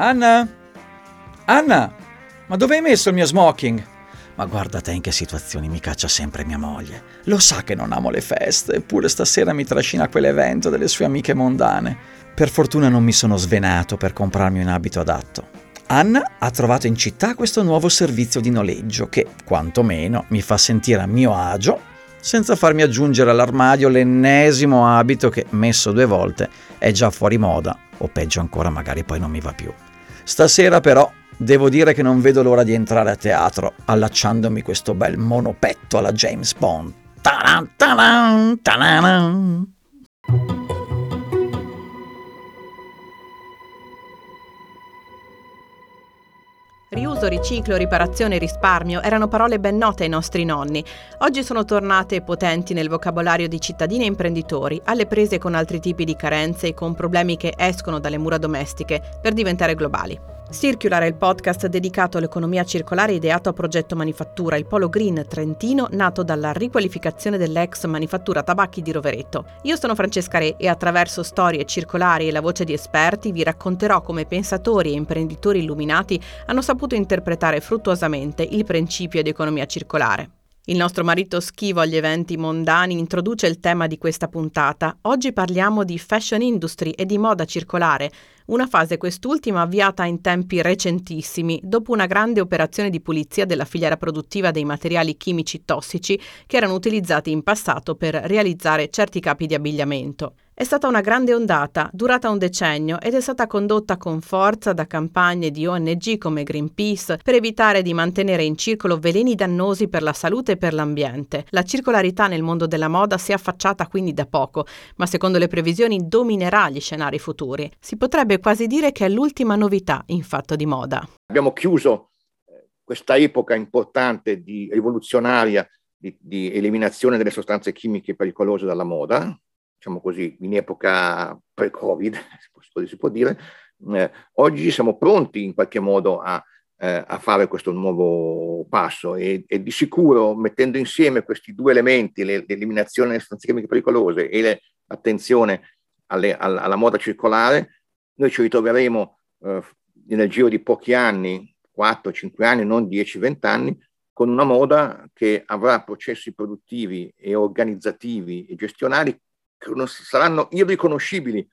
Anna? Anna? Ma dove hai messo il mio smoking? Ma guarda te in che situazioni mi caccia sempre mia moglie. Lo sa che non amo le feste, eppure stasera mi trascina a quell'evento delle sue amiche mondane. Per fortuna non mi sono svenato per comprarmi un abito adatto. Anna ha trovato in città questo nuovo servizio di noleggio che, quantomeno, mi fa sentire a mio agio senza farmi aggiungere all'armadio l'ennesimo abito che, messo due volte, è già fuori moda o peggio ancora magari poi non mi va più. Stasera però devo dire che non vedo l'ora di entrare a teatro allacciandomi questo bel monopetto alla James Bond. Ta-da, ta-da, ta-da. Riuso, riciclo, riparazione e risparmio erano parole ben note ai nostri nonni. Oggi sono tornate potenti nel vocabolario di cittadini e imprenditori, alle prese con altri tipi di carenze e con problemi che escono dalle mura domestiche per diventare globali. Circular è il podcast dedicato all'economia circolare ideato a Progetto Manifattura, il polo green trentino nato dalla riqualificazione dell'ex manifattura tabacchi di Rovereto. Io sono Francesca Re e attraverso storie circolari e la voce di esperti vi racconterò come pensatori e imprenditori illuminati hanno saputo interpretare fruttuosamente il principio di economia circolare. Il nostro marito schivo agli eventi mondani introduce il tema di questa puntata. Oggi parliamo di fashion industry e di moda circolare, una fase quest'ultima avviata in tempi recentissimi, dopo una grande operazione di pulizia della filiera produttiva dei materiali chimici tossici che erano utilizzati in passato per realizzare certi capi di abbigliamento. È stata una grande ondata, durata un decennio ed è stata condotta con forza da campagne di ONG come Greenpeace per evitare di mantenere in circolo veleni dannosi per la salute e per l'ambiente. La circolarità nel mondo della moda si è affacciata quindi da poco, ma secondo le previsioni dominerà gli scenari futuri. Si potrebbe quasi dire che è l'ultima novità in fatto di moda. Abbiamo chiuso eh, questa epoca importante di rivoluzionaria di, di eliminazione delle sostanze chimiche pericolose dalla moda, diciamo così, in epoca pre-Covid, si può dire, eh, oggi siamo pronti in qualche modo a, eh, a fare questo nuovo passo e, e, di sicuro mettendo insieme questi due elementi, le, l'eliminazione delle sostanze chimiche pericolose e l'attenzione alle, alla, alla, moda circolare, noi ci ritroveremo eh, nel giro di pochi anni, 4-5 anni, non 10-20 anni, con una moda che avrà processi produttivi e organizzativi e gestionali saranno irriconoscibili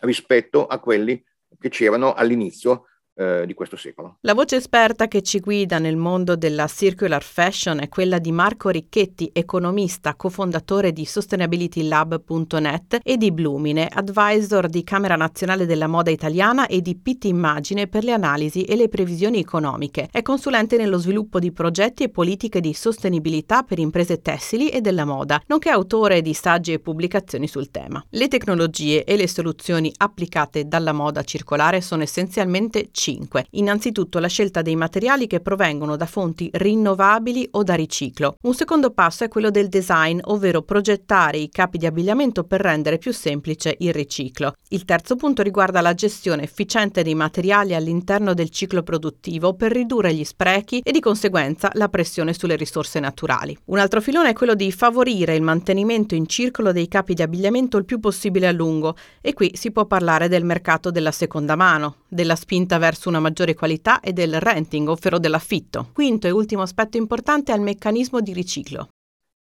rispetto a quelli che c'erano all'inizio eh, di questo secolo. La voce esperta che ci guida nel mondo della circular fashion è quella di Marco Ricchetti, economista, cofondatore di sustainabilitylab.net e di Blumine, advisor di Camera Nazionale della Moda Italiana e di Pitt Immagine per le analisi e le previsioni economiche. È consulente nello sviluppo di progetti e politiche di sostenibilità per imprese tessili e della moda, nonché autore di saggi e pubblicazioni sul tema. Le tecnologie e le soluzioni applicate dalla moda circolare sono essenzialmente 5. Innanzitutto la scelta dei materiali che provengono da fonti rinnovabili o da riciclo. Un secondo passo è quello del design, ovvero progettare i capi di abbigliamento per rendere più semplice il riciclo. Il terzo punto riguarda la gestione efficiente dei materiali all'interno del ciclo produttivo per ridurre gli sprechi e di conseguenza la pressione sulle risorse naturali. Un altro filone è quello di favorire il mantenimento in circolo dei capi di abbigliamento il più possibile a lungo e qui si può parlare del mercato della seconda mano, della spinta verso verso una maggiore qualità e del renting, ovvero dell'affitto. Quinto e ultimo aspetto importante è il meccanismo di riciclo.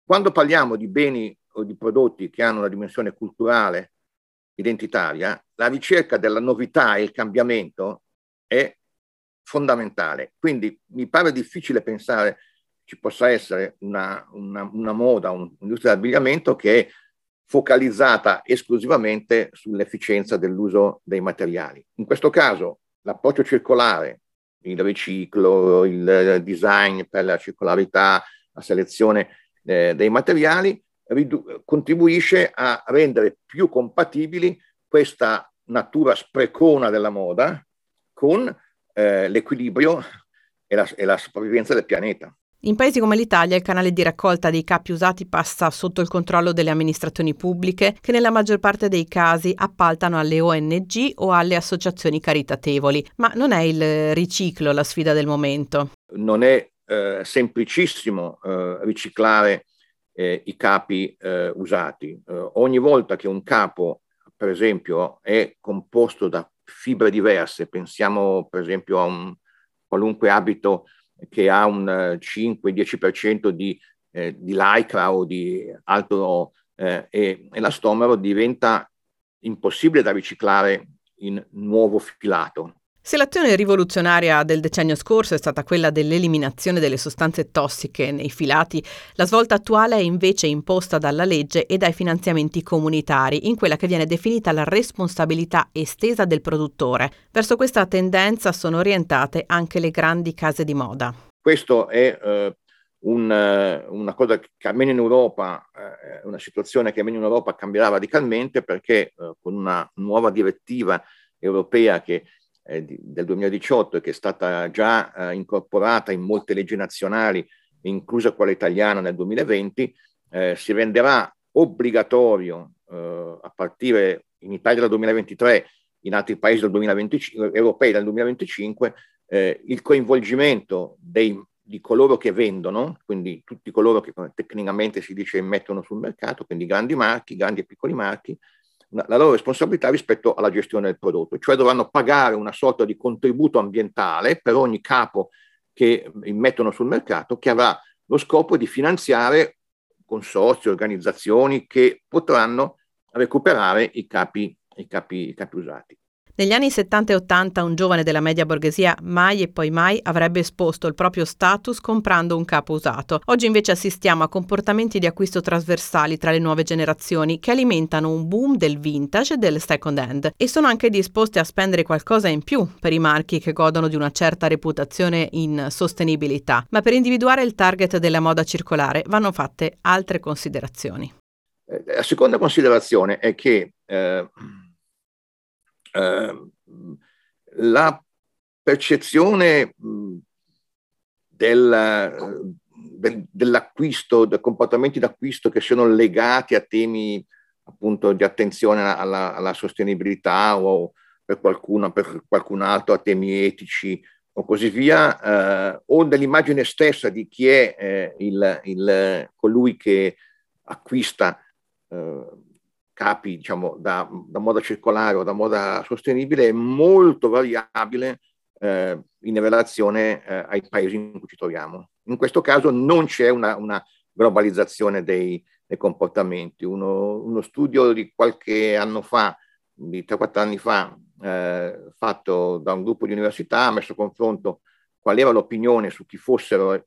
Quando parliamo di beni o di prodotti che hanno una dimensione culturale identitaria, la ricerca della novità e il cambiamento è fondamentale. Quindi mi pare difficile pensare ci possa essere una, una, una moda, un'industria dell'abbigliamento che è focalizzata esclusivamente sull'efficienza dell'uso dei materiali. In questo caso l'approccio circolare, il riciclo, il design per la circolarità, la selezione eh, dei materiali, ridu- contribuisce a rendere più compatibili questa natura sprecona della moda con eh, l'equilibrio e la, e la sopravvivenza del pianeta. In paesi come l'Italia il canale di raccolta dei capi usati passa sotto il controllo delle amministrazioni pubbliche che nella maggior parte dei casi appaltano alle ONG o alle associazioni caritatevoli. Ma non è il riciclo la sfida del momento. Non è eh, semplicissimo eh, riciclare eh, i capi eh, usati. Eh, ogni volta che un capo, per esempio, è composto da fibre diverse, pensiamo per esempio a un qualunque abito che ha un 5-10% di, eh, di lycra o di altro eh, e, elastomero diventa impossibile da riciclare in nuovo filato. Se l'azione rivoluzionaria del decennio scorso è stata quella dell'eliminazione delle sostanze tossiche nei filati, la svolta attuale è invece imposta dalla legge e dai finanziamenti comunitari, in quella che viene definita la responsabilità estesa del produttore. Verso questa tendenza sono orientate anche le grandi case di moda. Questo è eh, un, eh, una cosa che almeno in Europa, eh, una situazione che almeno in Europa cambierà radicalmente perché eh, con una nuova direttiva europea che eh, del 2018 e che è stata già eh, incorporata in molte leggi nazionali, inclusa quella italiana nel 2020, eh, si renderà obbligatorio eh, a partire in Italia dal 2023, in altri paesi del 2025, europei dal 2025, eh, il coinvolgimento dei, di coloro che vendono, quindi tutti coloro che tecnicamente si dice mettono sul mercato, quindi grandi marchi, grandi e piccoli marchi, la loro responsabilità rispetto alla gestione del prodotto, cioè dovranno pagare una sorta di contributo ambientale per ogni capo che immettono sul mercato che avrà lo scopo di finanziare consorzi, organizzazioni che potranno recuperare i capi, i capi, i capi usati. Negli anni 70 e 80 un giovane della media borghesia mai e poi mai avrebbe esposto il proprio status comprando un capo usato. Oggi invece assistiamo a comportamenti di acquisto trasversali tra le nuove generazioni che alimentano un boom del vintage e del second hand e sono anche disposti a spendere qualcosa in più per i marchi che godono di una certa reputazione in sostenibilità. Ma per individuare il target della moda circolare vanno fatte altre considerazioni. Eh, la seconda considerazione è che eh, Ehm, la percezione del, del, dell'acquisto, dei comportamenti d'acquisto che sono legati a temi appunto di attenzione alla, alla sostenibilità o per qualcuno, per qualcun altro a temi etici o così via, eh, o dell'immagine stessa di chi è eh, il, il, colui che acquista eh, capi diciamo, da, da, moda circolare o da moda sostenibile è molto variabile eh, in relazione eh, ai paesi in cui ci troviamo. In questo caso non c'è una, una globalizzazione dei, dei comportamenti. Uno, uno, studio di qualche anno fa, di 3-4 anni fa, eh, fatto da un gruppo di università, ha messo a confronto qual era l'opinione su chi fossero eh,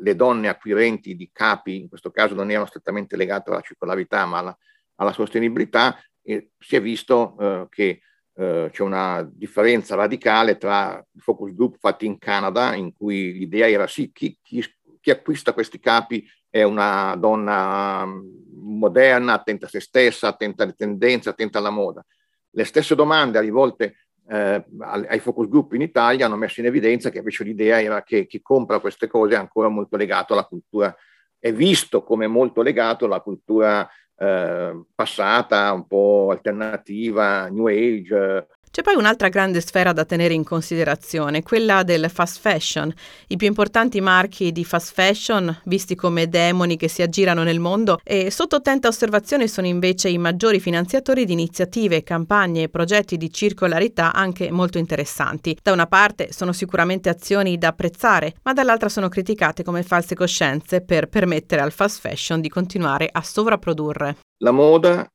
le donne acquirenti di capi, in questo caso non erano strettamente legate alla circolarità, ma alla alla sostenibilità e si è visto eh, che eh, c'è una differenza radicale tra i focus group fatti in Canada, in cui l'idea era sì, chi, chi, chi acquista questi capi è una donna mm, moderna, attenta a se stessa, attenta alle tendenze, attenta alla moda. Le stesse domande rivolte eh, ai focus group in Italia hanno messo in evidenza che invece l'idea era che chi compra queste cose è ancora molto legato alla cultura, è visto come molto legato alla cultura eh, passata, un po' alternativa, new age, c'è poi un'altra grande sfera da tenere in considerazione, quella del fast fashion. I più importanti marchi di fast fashion, visti come demoni che si aggirano nel mondo, e sotto attenta osservazione sono invece i maggiori finanziatori di iniziative, campagne e progetti di circolarità anche molto interessanti. Da una parte sono sicuramente azioni da apprezzare, ma dall'altra sono criticate come false coscienze per permettere al fast fashion di continuare a sovrapprodurre. La moda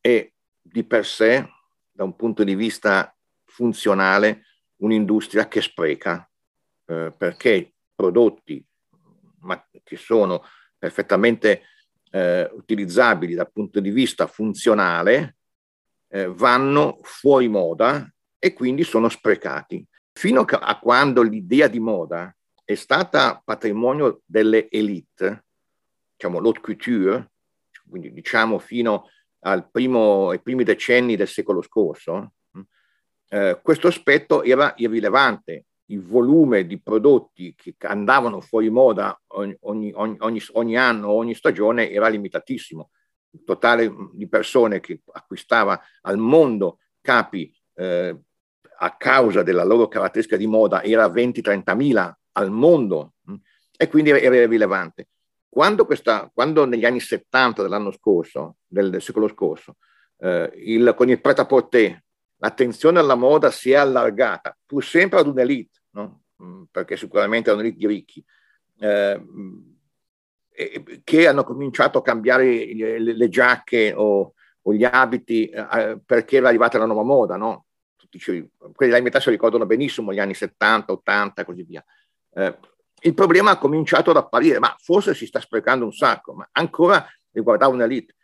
è di per sé da un punto di vista funzionale un'industria che spreca, eh, perché prodotti ma che sono perfettamente eh, utilizzabili dal punto di vista funzionale eh, vanno fuori moda e quindi sono sprecati. Fino a quando l'idea di moda è stata patrimonio delle elite, diciamo l'haute couture, quindi diciamo fino primo, ai primi decenni del secolo scorso, eh, questo aspetto era irrilevante. Il volume di prodotti che andavano fuori moda ogni, ogni, ogni, ogni anno, ogni stagione era limitatissimo. Il totale di persone che acquistava al mondo capi eh, a causa della loro caratteristica di moda era 20-30 mila al mondo e quindi era irrilevante. Quando, questa, quando negli anni 70 dell'anno scorso, del, del secolo scorso, eh, il, con il pret-à-porter l'attenzione alla moda si è allargata, pur sempre ad un'elite, no? Mm, perché sicuramente è un'elite di ricchi, eh, che hanno cominciato a cambiare le, le giacche o, o, gli abiti eh, perché era arrivata la nuova moda, no? Tutti, quelli della metà si ricordano benissimo gli anni 70, 80 e così via. Eh, il problema ha cominciato ad apparire, ma forse si sta sprecando un sacco, ma ancora riguardava un'elite.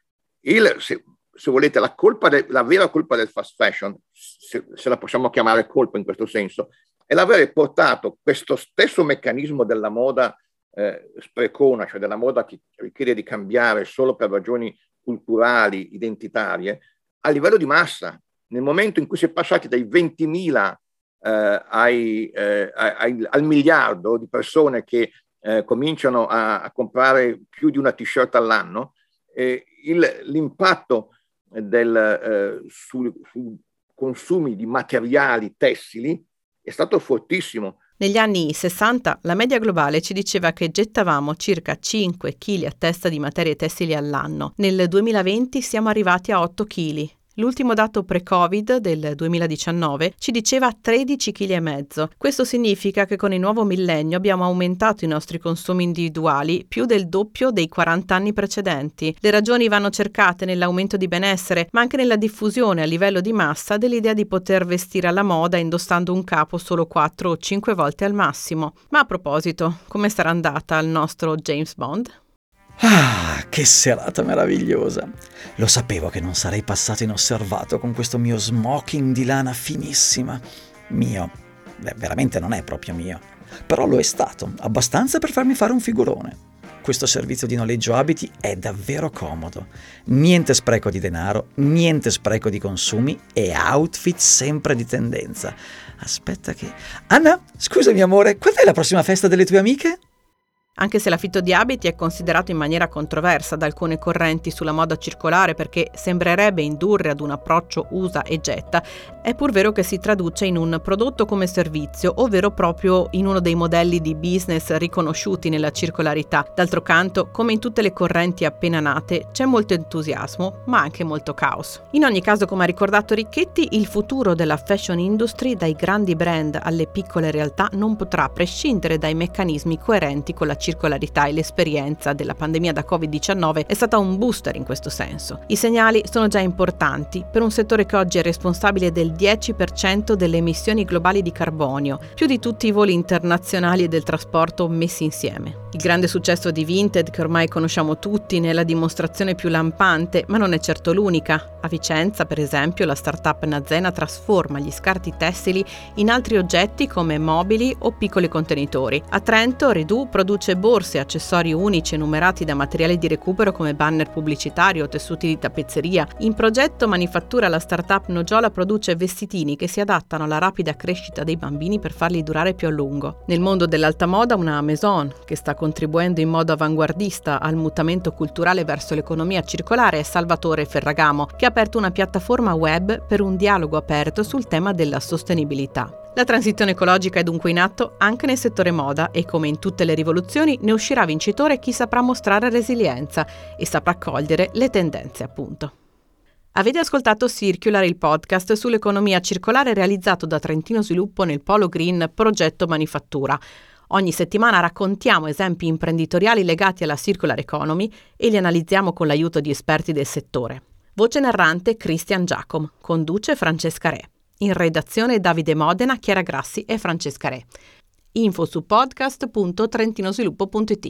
Il, se, se, volete, la, de, la, vera colpa del fast fashion, se, se, la possiamo chiamare colpa in questo senso, è l'aver portato questo stesso meccanismo della moda eh, sprecona, cioè della moda che richiede di cambiare solo per ragioni culturali, identitarie, a livello di massa. Nel momento in cui si è passati dai 20.000 eh, ai, eh, ai, al miliardo di persone che eh, cominciano a, a, comprare più di una t-shirt all'anno, il, l'impatto del, eh, sui su consumi di materiali tessili è stato fortissimo. Negli anni 60 la media globale ci diceva che gettavamo circa 5 kg a testa di materie tessili all'anno. Nel 2020 siamo arrivati a 8 kg L'ultimo dato pre-Covid del 2019 ci diceva 13,5 kg. Questo significa che con il nuovo millennio abbiamo aumentato i nostri consumi individuali più del doppio dei 40 anni precedenti. Le ragioni vanno cercate nell'aumento di benessere, ma anche nella diffusione a livello di massa dell'idea di poter vestire alla moda indossando un capo solo 4 o 5 volte al massimo. Ma a proposito, come sarà andata il nostro James Bond? Ah, che serata meravigliosa! Lo sapevo che non sarei passato inosservato con questo mio smoking di lana finissima. Mio. Beh, veramente non è proprio mio. Però lo è stato, abbastanza per farmi fare un figurone. Questo servizio di noleggio abiti è davvero comodo. Niente spreco di denaro, niente spreco di consumi e outfit sempre di tendenza. Aspetta che... Anna, scusami amore, quando è la prossima festa delle tue amiche? Anche se l'affitto di abiti è considerato in maniera controversa da alcune correnti sulla moda circolare perché sembrerebbe indurre ad un approccio usa e getta, è pur vero che si traduce in un prodotto come servizio, ovvero proprio in uno dei modelli di business riconosciuti nella circolarità. D'altro canto, come in tutte le correnti appena nate, c'è molto entusiasmo, ma anche molto caos. In ogni caso, come ha ricordato Ricchetti, il futuro della fashion industry, dai grandi brand alle piccole realtà, non potrà prescindere dai meccanismi coerenti con la circolarità circolarità e l'esperienza della pandemia da Covid-19 è stata un booster in questo senso. I segnali sono già importanti per un settore che oggi è responsabile del 10% delle emissioni globali di carbonio, più di tutti i voli internazionali e del trasporto messi insieme. Il grande successo di Vinted, che ormai conosciamo tutti, ne è la dimostrazione più lampante, ma non è certo l'unica. A Vicenza, per esempio, la startup Nazena trasforma gli scarti tessili in altri oggetti come mobili o piccoli contenitori. A Trento, Redu produce borse accessori unici numerati da materiali di recupero come banner pubblicitari o tessuti di tappezzeria. In progetto manifattura la startup Nogiola produce vestitini che si adattano alla rapida crescita dei bambini per farli durare più a lungo. Nel mondo dell'alta moda una Maison, che sta contribuendo in modo avanguardista al mutamento culturale verso l'economia circolare è Salvatore Ferragamo, che ha aperto una piattaforma web per un dialogo aperto sul tema della sostenibilità. La transizione ecologica è dunque in atto anche nel settore moda e come in tutte le rivoluzioni ne uscirà vincitore chi saprà mostrare resilienza e saprà cogliere le tendenze, appunto. Avete ascoltato Circular, il podcast sull'economia circolare realizzato da Trentino Sviluppo nel Polo Green Progetto Manifattura. Ogni settimana raccontiamo esempi imprenditoriali legati alla circular economy e li analizziamo con l'aiuto di esperti del settore. Voce narrante Christian Giacom, conduce Francesca Re. In redazione Davide Modena, Chiara Grassi e Francesca Re. Info su podcast.trentinosviluppo.it